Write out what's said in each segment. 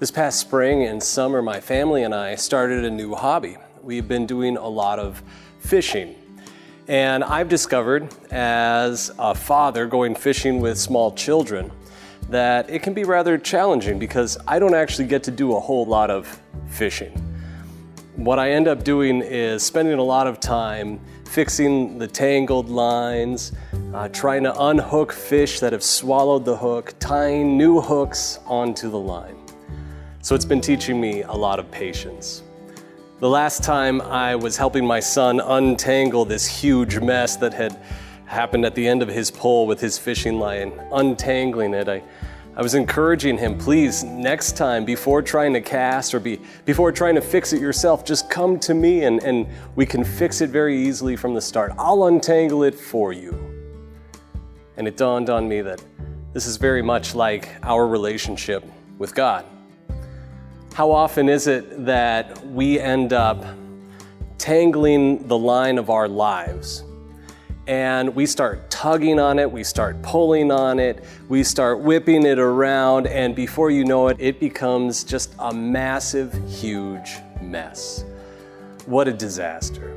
This past spring and summer, my family and I started a new hobby. We've been doing a lot of fishing. And I've discovered as a father going fishing with small children that it can be rather challenging because I don't actually get to do a whole lot of fishing. What I end up doing is spending a lot of time fixing the tangled lines, uh, trying to unhook fish that have swallowed the hook, tying new hooks onto the line. So it's been teaching me a lot of patience. The last time I was helping my son untangle this huge mess that had happened at the end of his pole with his fishing line, untangling it, I, I was encouraging him, please, next time, before trying to cast or be, before trying to fix it yourself, just come to me and, and we can fix it very easily from the start. I'll untangle it for you. And it dawned on me that this is very much like our relationship with God. How often is it that we end up tangling the line of our lives? And we start tugging on it, we start pulling on it, we start whipping it around, and before you know it, it becomes just a massive, huge mess. What a disaster.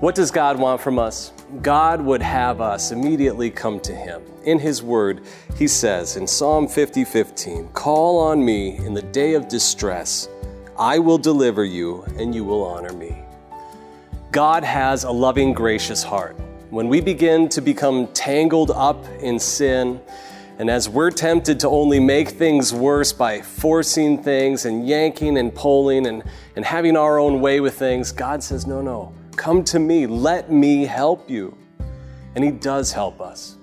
What does God want from us? God would have us immediately come to Him. In His Word, He says in Psalm 50 15, Call on me in the day of distress. I will deliver you, and you will honor me. God has a loving, gracious heart. When we begin to become tangled up in sin, and as we're tempted to only make things worse by forcing things and yanking and pulling and, and having our own way with things, God says, No, no. Come to me, let me help you. And He does help us.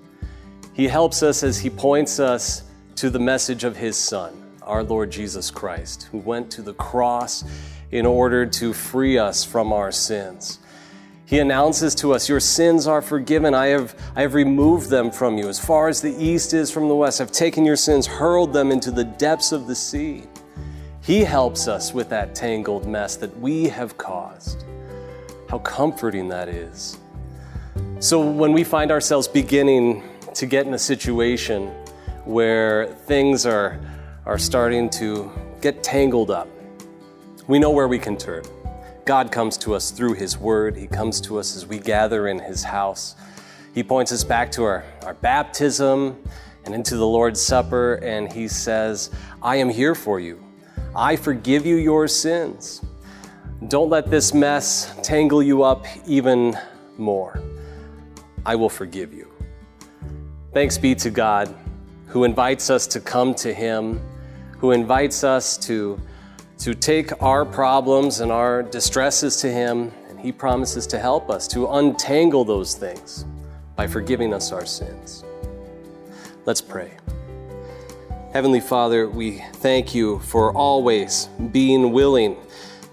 He helps us as He points us to the message of His Son, our Lord Jesus Christ, who went to the cross in order to free us from our sins. He announces to us, Your sins are forgiven. I have, I have removed them from you. As far as the east is from the west, I've taken your sins, hurled them into the depths of the sea. He helps us with that tangled mess that we have caused. How comforting that is. So, when we find ourselves beginning to get in a situation where things are, are starting to get tangled up, we know where we can turn. God comes to us through His Word, He comes to us as we gather in His house. He points us back to our, our baptism and into the Lord's Supper, and He says, I am here for you. I forgive you your sins. Don't let this mess tangle you up even more. I will forgive you. Thanks be to God who invites us to come to Him, who invites us to, to take our problems and our distresses to Him, and He promises to help us to untangle those things by forgiving us our sins. Let's pray. Heavenly Father, we thank you for always being willing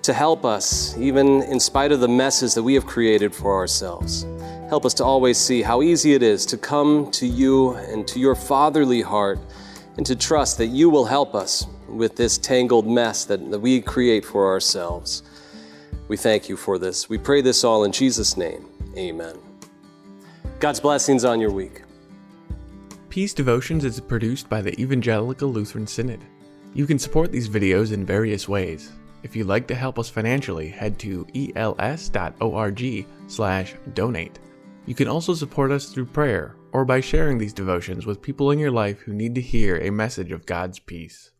to help us, even in spite of the messes that we have created for ourselves. Help us to always see how easy it is to come to you and to your fatherly heart and to trust that you will help us with this tangled mess that, that we create for ourselves. We thank you for this. We pray this all in Jesus' name. Amen. God's blessings on your week. Peace Devotions is produced by the Evangelical Lutheran Synod. You can support these videos in various ways. If you'd like to help us financially, head to els.org/donate. You can also support us through prayer or by sharing these devotions with people in your life who need to hear a message of God's peace.